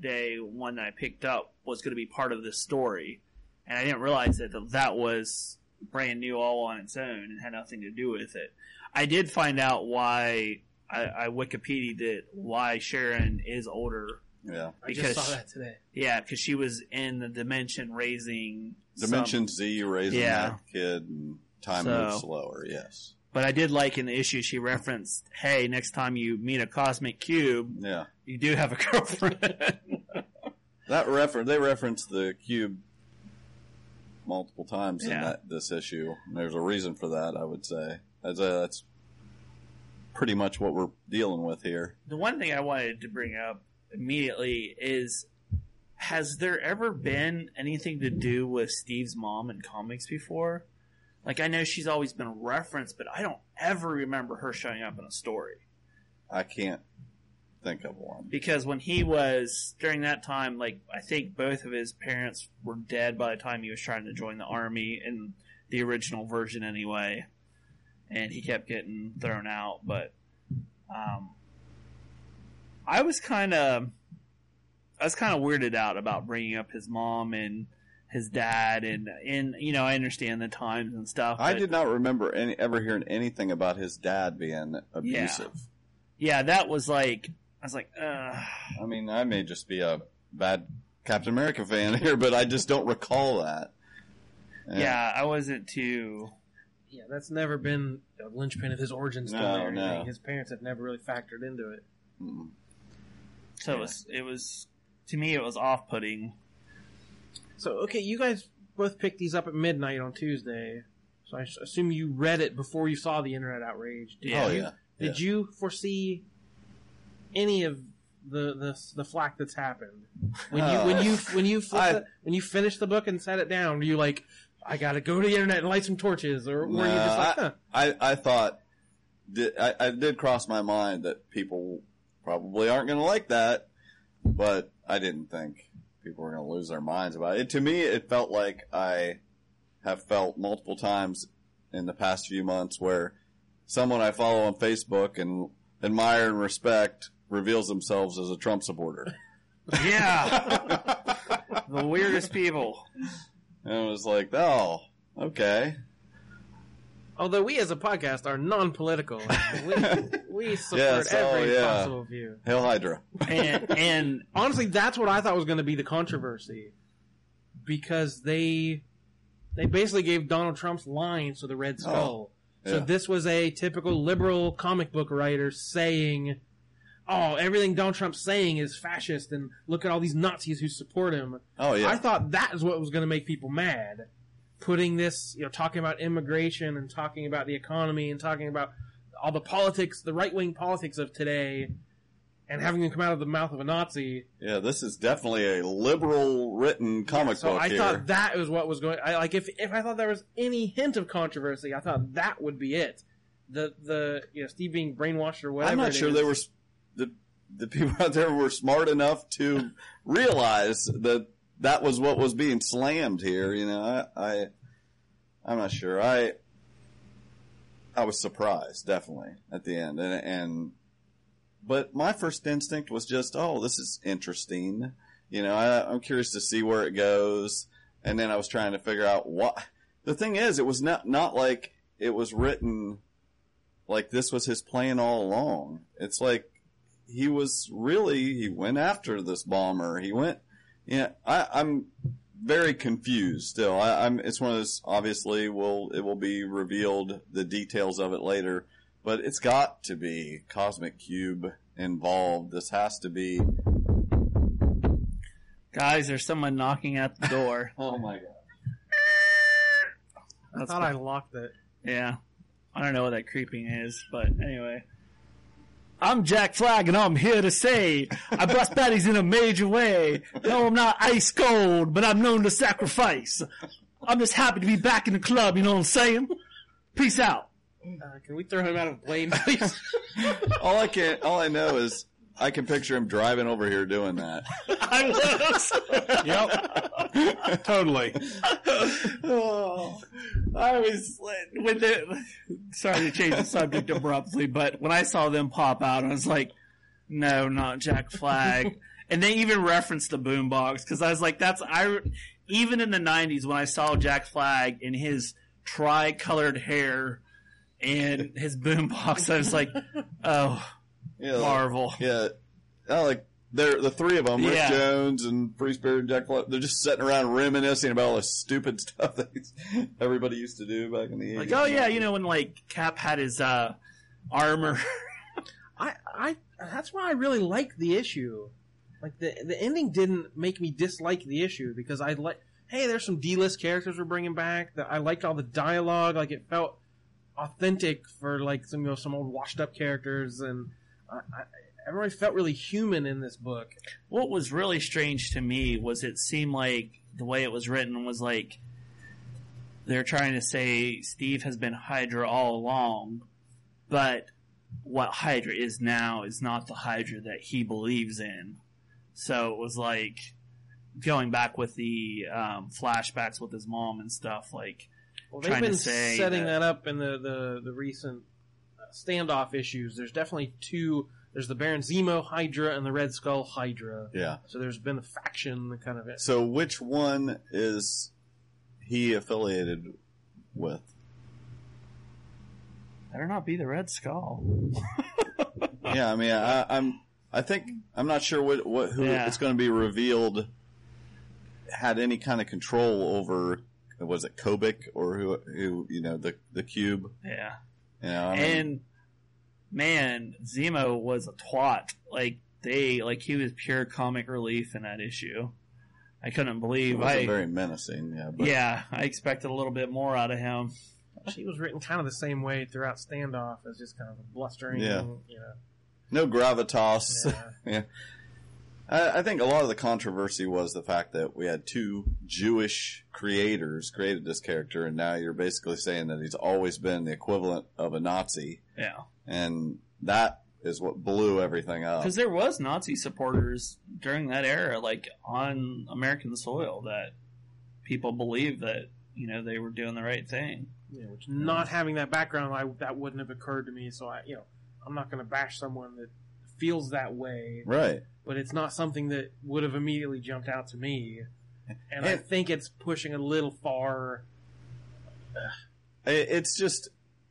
day one that I picked up was going to be part of this story, and I didn't realize that that was brand new all on its own and had nothing to do with it. I did find out why I, I Wikipedia'd it why Sharon is older. Yeah. I Because- just saw that today. Yeah, because she was in the dimension raising some- Dimension Z raising Yeah. that kid and time So- moves slower, yes. But I did like in the issue she referenced, "Hey, next time you meet a cosmic cube, Yeah. you do have a *laughs* girlfriend." That reference they reference the cube multiple times in that this issue. And There's a reason for that, I would say. That's, uh, that's pretty much what we're dealing with here. The one thing I wanted to bring up immediately is has there ever been anything to do with Steve's mom in comics before? Like I know she's always been referenced, but I don't ever remember her showing up in a story. I can't think of one. Because when he was during that time, like I think both of his parents were dead by the time he was trying to join the army in the original version anyway. And he kept getting thrown out, but um I was kind of I was kind of weirded out about bringing up his mom and his dad and and you know I understand the times and stuff. I did not remember any ever hearing anything about his dad being abusive. Yeah, that was like I was like, uh I mean, I may just be a bad Captain America fan *laughs* here, but I just don't recall that. yeah, I wasn't too Yeah, that's never been a linchpin of his origin story No, or anything. no. His parents have never really factored into it. Mm. So it was it was to me it was off putting. So, okay, you guys both picked these up at midnight on Tuesday. So I assume you read it before you saw the internet outrage. Did Yeah. Oh you, yeah. Did you foresee any of the the, the flack that's happened when you when you when you *laughs* I- it, when you finished the book and set it down? Were you like, I got to go to the internet and light some torches, or were you just like, huh? I, I thought did, I, I did cross my mind that people probably aren't going to like that, but I didn't think people were going to lose their minds about it. To me, it felt like I have felt multiple times in the past few months where someone I follow on Facebook and admire and respect reveals themselves as a Trump supporter. *laughs* Yeah, the weirdest people. And it was like, oh, okay. Although we as a podcast are non-political, *laughs* we, we support Yes, oh, every yeah. possible view. Hail Hydra. And and honestly, that's what I thought was going to be the controversy because they they basically gave Donald Trump's lines to the Red oh, Skull. So yeah. this was a typical liberal comic book writer saying, "Oh, everything Donald Trump's saying is fascist, and look at all these Nazis who support him." Oh, yeah. I thought that is what was going to make people mad. Putting this, you know, talking about immigration and talking about the economy and talking about all the politics, the right wing politics of today, and having them come out of the mouth of a Nazi. Yeah, this is definitely a liberal written comic so book I here. thought that was what was going. I like if if I thought there was any hint of controversy, I thought that would be it. The the you know Steve being brainwashed or whatever. I'm not sure is. they were the the people out there were smart enough to realize that that was what was being slammed here. You know, I, I I'm not sure. I I was surprised definitely at the end, and and but my first instinct was just, oh, this is interesting. You know, I, I'm curious to see where it goes, and then I was trying to figure out what. The thing is, it was not not like it was written like this was his plan all along. It's like he was really he went after this bomber. He went. Yeah, I, I'm very confused still. I, I'm. It's one of those. Obviously, will it will be revealed the details of it later, but it's got to be Cosmic Cube involved. This has to be. guys, there's someone knocking at the door. *laughs* Oh my god! I That's thought I locked it. Yeah, I don't know what that creeping is, but anyway. I'm Jack Flag, and I'm here to say I bust *laughs* baddies in a major way. No, I'm not ice cold, but I'm known to sacrifice. I'm just happy to be back in the club. You know what I'm saying? Peace out. Uh, can we throw him out of Blade, *laughs* please? All I can, all I know is I can picture him driving over here doing that. *laughs* I was. Yep. totally. Oh, I was when the sorry to change the subject abruptly, but when I saw them pop out, I was like, "No, not Jack Flag." and they even referenced the boombox because I was like, "That's I." Even in the '90s, when I saw Jack Flag in his tri-colored hair and his boombox, I was like, "Oh, Yeah, like- Marvel." Yeah, oh, like they're the three of them, Rick Yeah. Jones and Free Spirit and Jack. Fla- They're just sitting around reminiscing about all the stupid *laughs* stuff that everybody used to do back in the 80s. Like, oh yeah, you know when like Cap had his uh armor. *laughs* I, I, that's why I really like the issue. Like the the ending didn't make me dislike the issue because I like. Hey, there's some D-list characters we're bringing back. That I liked all the dialogue. Like it felt authentic for like some you know some old washed up characters, and I, everybody felt really human in this book. what was really strange to me was it seemed like the way it was written was like they're trying to say Steve has been Hydra all along, but what Hydra is now is not the Hydra that he believes in. So it was like going back with the um, flashbacks with his mom and stuff. Like, Well, they've been setting that- that, up in the, the, the recent standoff issues. There's definitely two. There's the Baron Zemo Hydra and the Red Skull Hydra. yeah. So there's been a faction kind of. So which one is he affiliated with? better not be the Red Skull. *laughs* yeah, I mean, I, I'm. I think I'm not sure what what who Yeah. it's going to be revealed had any kind of control over. Was it Kobik or who? Who you know the the cube? Yeah. You know, I mean, and man, Zemo was a twat. Like they, like he was pure comic relief in that issue. I couldn't he believe. wasn't I very menacing. Yeah, but yeah, I expected a little bit more out of him. She was written kind of the same way throughout standoff as just kind of a blustering. Yeah. You know. no gravitas. Yeah. *laughs* I, I think a lot of the controversy was the fact that we had two Jewish creators created this character, and now you're basically saying that he's always been the equivalent of a Nazi, Yeah, and that is what blew everything up. because there was Nazi supporters during that era, like on American soil, that people believed that you know they were doing the right thing. Yeah, which not having that background, I, that wouldn't have occurred to me. So I, you know, I'm not going to bash someone that feels that way, Right. But it's not something that would have immediately jumped out to me. And I think it's pushing a little far. It's just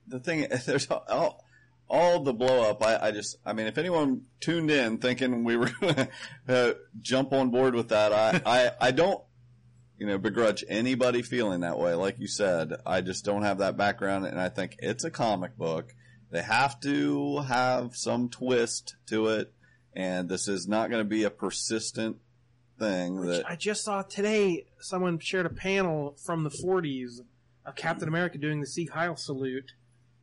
the thing. *laughs* There's all, all the blow up. I, I just, I mean, if anyone tuned in thinking we were going to uh, jump on board with that, I, I, I don't, you know, begrudge anybody feeling that way. Like you said, I just don't have that background, and I think it's a comic book. They have to have some twist to it, and this is not going to be a persistent thing. Which That I just saw today. Someone shared a panel from the 40s of Captain America doing the Sieg Heil salute.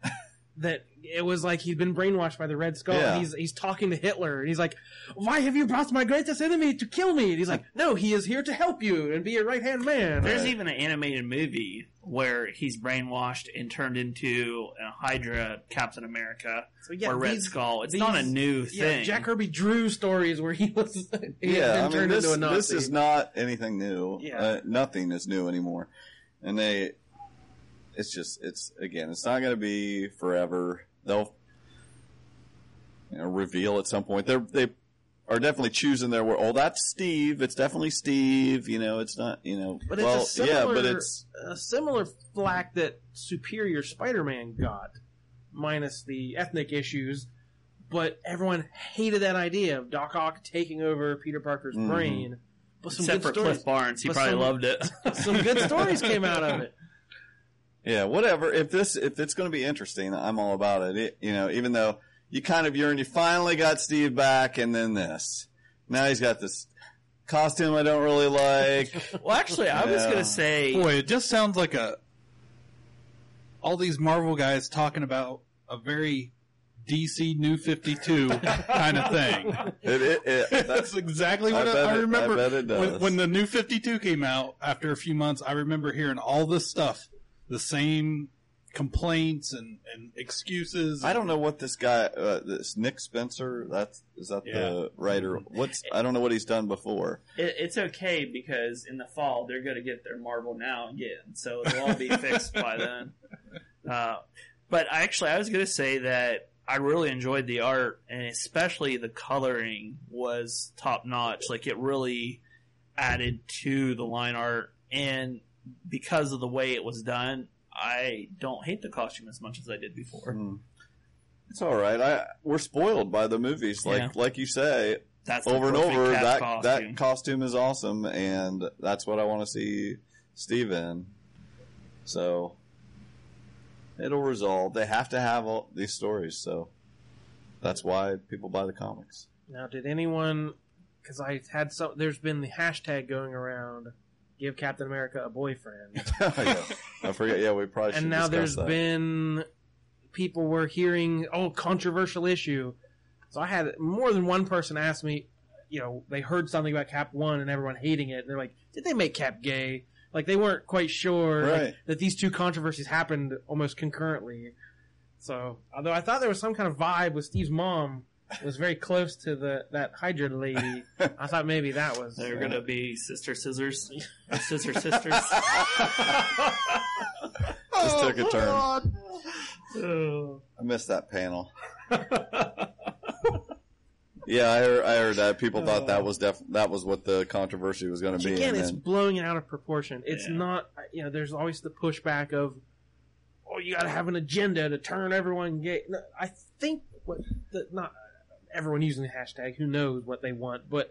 *laughs* that it was like he'd been brainwashed by the Red Skull. Yeah. He's he's talking to Hitler, and he's like, "Why have you brought my greatest enemy to kill me?" And he's like, *laughs* "No, he is here to help you and be your right hand man." There's Right. even an animated movie where he's brainwashed and turned into a Hydra Captain America So yeah, or Red these- Skull. It's these- not a new Yeah, thing. Jack Kirby drew stories where he was *laughs* he yeah, I mean, turned this, into a Nazi. this is not anything new. Yeah. Uh, nothing is new anymore. And they, it's just, it's, again, it's not going to be forever. They'll, you know, reveal at some point. They're, they are definitely choosing their word. Oh, that's Steve. It's definitely Steve. You know, it's not, you know, But well, it's a similar, yeah, but it's, a similar flack that Superior Spider-Man got, minus the ethnic issues. But everyone hated that idea of Doc Ock taking over Peter Parker's Mhm. brain. But some Except for stories, Cliff Barnes, he But probably some- loved it. *laughs* some good stories came out of it. *laughs* yeah, whatever. If this, if it's going to be interesting, I'm all about it. it. You know, even though you kind of yearn, you finally got Steve back and then this. Now he's got this costume I don't really like. *laughs* well, actually, I was going to say, Boy, it just sounds like a all these Marvel guys talking about a very DC New Fifty Two kind of thing. *laughs* It, it, it, That's exactly what I I, bet I it- I remember. bet it does. When, when the New Fifty Two came out after a few months, I remember hearing all this stuff, the same complaints and, and excuses. I don't know what this guy, uh, this Nick Spencer. That's is that the writer? What's I don't know what he's done before. It, it's okay because in the fall they're going to get their Marvel Now again, so it'll all be *laughs* fixed by then. Uh, but actually, I was going to say that I really enjoyed the art, and especially the coloring was top notch. Like it really added to the line art, and because of the way it was done, I don't hate the costume as much as I did before. Hmm. It's all right. I we're spoiled by the movies, like Yeah. like you say That's over and over. That costume. that costume is awesome, and that's what I want to see Steve in. So it'll resolve. They have to have all these stories, so that's why people buy the comics. Now, did anyone? Because I had some. There's been the hashtag going around. Give Captain America a boyfriend. *laughs* I forget. Yeah, we probably should and now there's that. been people were hearing oh controversial issue so i had more than one person ask me you know they heard something about cap one and everyone hating it and they're like did they make cap gay like they weren't quite sure like, that these two controversies happened almost concurrently so although i thought there was some kind of vibe with steve's mom was very close to the that hydra lady i thought maybe that was They're going to be sister scissors, or scissor *laughs* sisters. Just took a turn. Oh. I missed that panel. yeah, I heard, I heard that people thought that was def- that was what the controversy was going to be. again, and it's then- blowing it out of proportion. It's Yeah. not, you know, there's always the pushback of, oh, you got to have an agenda to turn everyone gay. No, I think what, the, not everyone using the hashtag, who knows what they want, but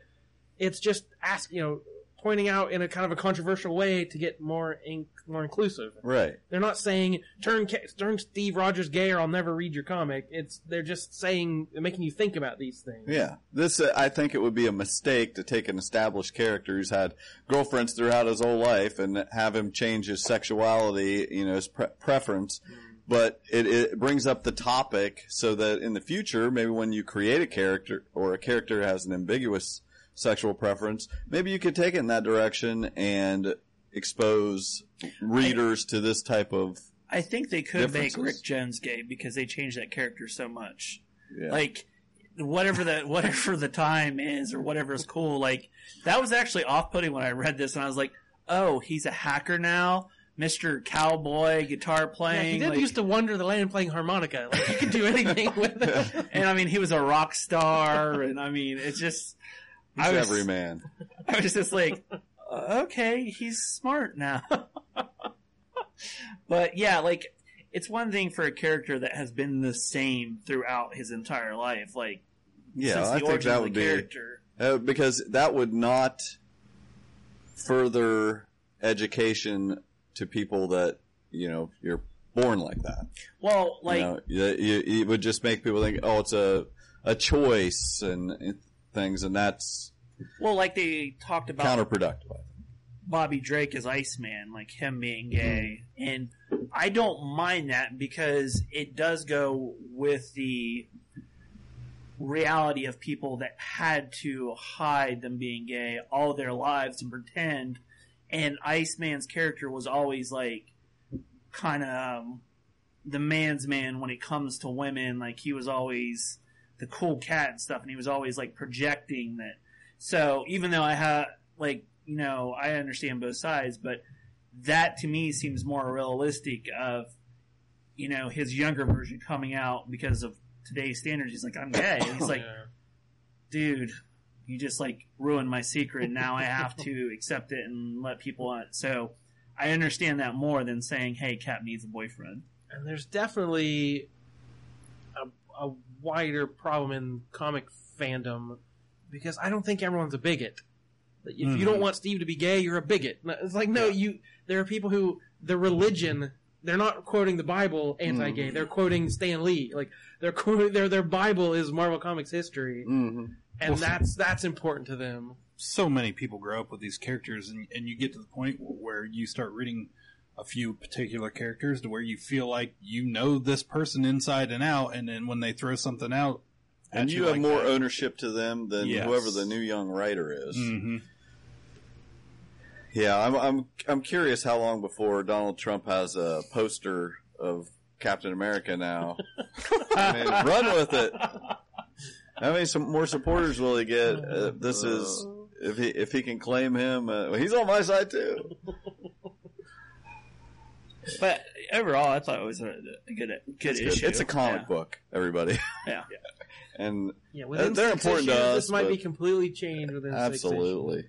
it's just ask, you know, pointing out in a kind of a controversial way to get more in, more inclusive. right. They're not saying turn Ca- turn Steve Rogers gay or I'll never read your comic. It's they're just saying making you think about these things. Yeah, this uh, I think it would be a mistake to take an established character who's had girlfriends throughout his whole life and have him change his sexuality, you know, his pre- preference. But it, it brings up the topic so that in the future, maybe when you create a character or a character has an ambiguous sexual preference, maybe you could take it in that direction and expose readers to this type of I think they could make Rick Jones gay because they changed that character so much. yeah. Like whatever the whatever the time is or whatever is cool. Like that was actually off putting when I read this and I was like, oh, he's a hacker now, Mister Cowboy, guitar Yeah, playing. he did like- used to wander the land playing harmonica. Like he could do anything *laughs* with it. and I mean, he was a rock star, and I mean, it's just he's I was, every man. *laughs* I was just like, uh, okay, he's smart now. *laughs* but yeah, like it's one thing for a character that has been the same throughout his entire life, like Yeah, since I the think origin that of would the be character. Uh, because that would not further education to people that you know you're born like that. Well, like you know, you, you, it would just make people think, oh, it's a a choice and, and things, and that's well, like they talked about counterproductive. Bobby Drake as Iceman, like him being gay. Mm-hmm. And I don't mind that because it does go with the reality of people that had to hide them being gay all their lives and pretend. And Iceman's character was always like kind of um, the man's man when it comes to women. Like he was always the cool cat and stuff, and he was always like projecting that. So even though I have like you know I understand both sides, but that to me seems more realistic of you know his younger version coming out because of today's standards. He's like I'm gay. And he's *laughs* like, dude, you just like ruined my secret. Now I have to *laughs* accept it and let people on. So I understand that more than saying, "Hey, Cap needs a boyfriend." and there's definitely a, a wider problem in comic fandom because I don't think everyone's a bigot. If you don't want Steve to be gay, you're a bigot. It's like no, you. There are people who the religion. They're not quoting the Bible anti-gay. Mm-hmm. They're quoting Stan Lee. Like they're quoting their their Bible is Marvel Comics history, Mm-hmm. And Well, that's that's important to them. so many people grow up with these characters, and, and you get to the point where you start reading a few particular characters to where you feel like you know this person inside and out, and then when they throw something out, And you have like more that- ownership to them than Yes. whoever the new young writer is. Mhm. Yeah, I'm I'm I'm curious how long before Donald Trump has a poster of Captain America now. *laughs* I mean, run with it. How many some more supporters will he get? Uh, *laughs* this is if he if he can claim him. Uh, he's on my side too. *laughs* But overall, I thought it was a, a good, good It's, good. issue. it's a comic Yeah. book, everybody, Yeah. *laughs* and Yeah, within They're six important to us, This might be completely changed within six issues. absolutely.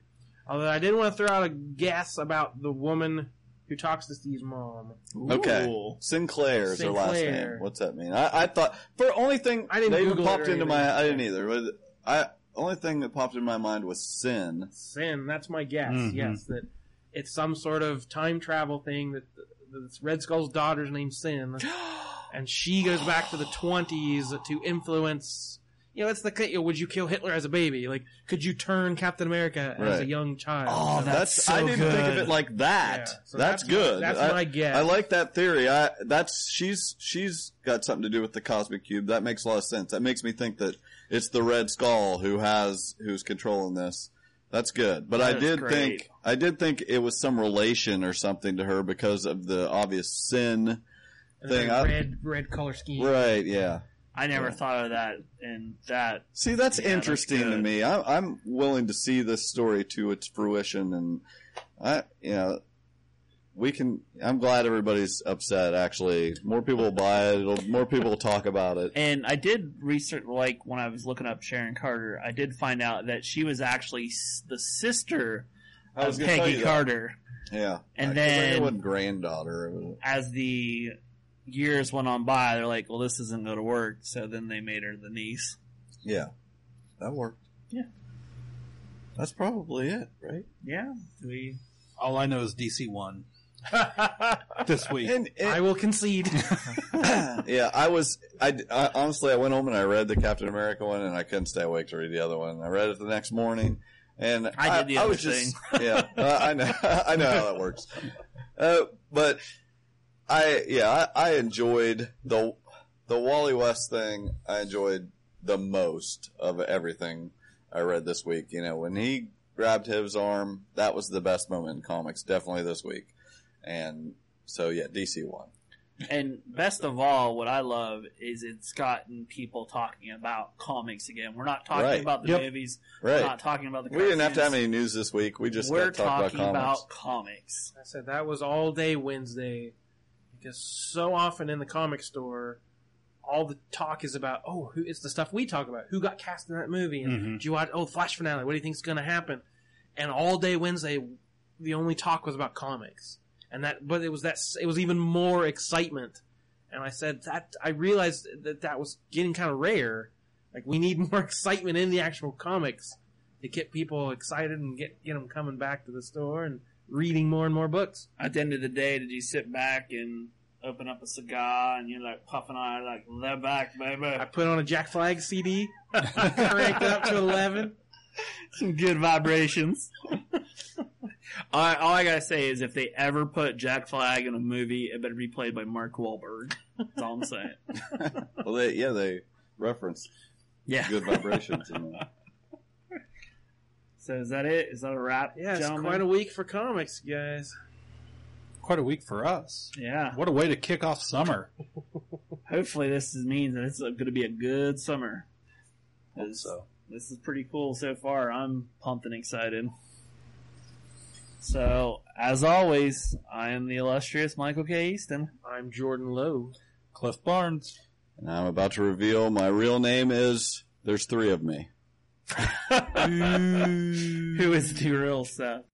Although I did want to throw out a guess about the woman who talks to Steve's mom. Okay, Sinclair is her last Sinclair. name. What's that mean? I, I thought for only thing I didn't that even Google it popped or into my anything. I didn't either. But I only thing that popped in my mind was sin. Sin. That's my guess. Mhm. Yes, that it's some sort of time travel thing that that Red Skull's daughter's named Sin, *gasps* and she goes back to the twenties to influence. You know, it's the you know, would you kill Hitler as a baby? Like, could you turn Captain America as a young child? Oh, So that's so I didn't think of good. it like that. Yeah, so that's, that's good. my- that's I, my guess. I like that theory. I that's she's she's got something to do with the cosmic cube. That makes a lot of sense. That makes me think that it's the Red Skull who has who's controlling this. That's good. But I That is did great. think I did think it was some relation or something to her because of the obvious sin. And thing. the I- red red color scheme. Right? Yeah. I never Yeah. thought of that, and that See, that's Yeah, that's interesting to me. I'm, I'm willing to see this story to its fruition, and I, you know, we can. I'm glad everybody's upset. Actually, more people will buy it. It'll, more people will talk about it. And I did research, like when I was looking up Sharon Carter, I did find out that she was actually the sister of gonna Peggy you that. Carter. Yeah, And 'cause I then- it wasn't granddaughter. As the years went on by, they're like, "Well, this isn't going to work," so then they made her the niece. Yeah, that worked. Yeah. that's probably it, right? Yeah, we. all I know is DC won *laughs* this week. And, and- I will concede. *laughs* *laughs* yeah, I was. I, I honestly, I went home and I read the Captain America one, and I couldn't stay awake to read the other one. I read it the next morning, and I did the other was just, yeah, uh, I know, I know how that works. Uh, but I, yeah, I, I enjoyed the the Wally West thing. I enjoyed the most of everything I read this week. You know, when he grabbed his arm, that was the best moment in comics, definitely this week. And so, yeah, DC won. And best of all, what I love is it's gotten people talking about comics again. We're not talking Right. about the Yep. movies. Right. We're not talking about the. Comics. We didn't have to have any news this week. We just We're got to talk talking about about comics. comics. I said that was all day Wednesday because so often in the comic store, all the talk is about oh, who it's the stuff we talk about. Who got cast in that movie? And Mhm. did you watch? Oh, Flash finale. What do you think's going to happen? And all day Wednesday, the only talk was about comics, and that but it was that it was even more excitement. And I said that I realized that that was getting kind of rare. Like we need *laughs* more excitement in the actual comics to get people excited and get get them coming back to the store and reading more and more books. At the end of the day, did you sit back and open up a cigar and you're like puffing on it, like they're back, baby? I put on a Jack Flag CD, *laughs* cranked it up to eleven. Some good vibrations. *laughs* all, I, all I gotta say is, if they ever put Jack Flag in a movie, it better be played by Mark Wahlberg. That's all I'm saying. *laughs* Well, they, yeah, they reference Yeah. good vibrations. In that. So is that it? Is that a wrap? Yeah, it's gentlemen? quite a week for comics, guys. Quite a week for us. Yeah. What a way to kick off summer. *laughs* Hopefully, this is, means that it's going to be a good summer. Hope 'Cause so. This is pretty cool so far. I'm pumped and excited. So, as always, I am the illustrious Michael K. Easton. I'm Jordan Lowe. Cliff Barnes. And I'm about to reveal my real name is. There's three of me. *laughs* Who is the real Seth?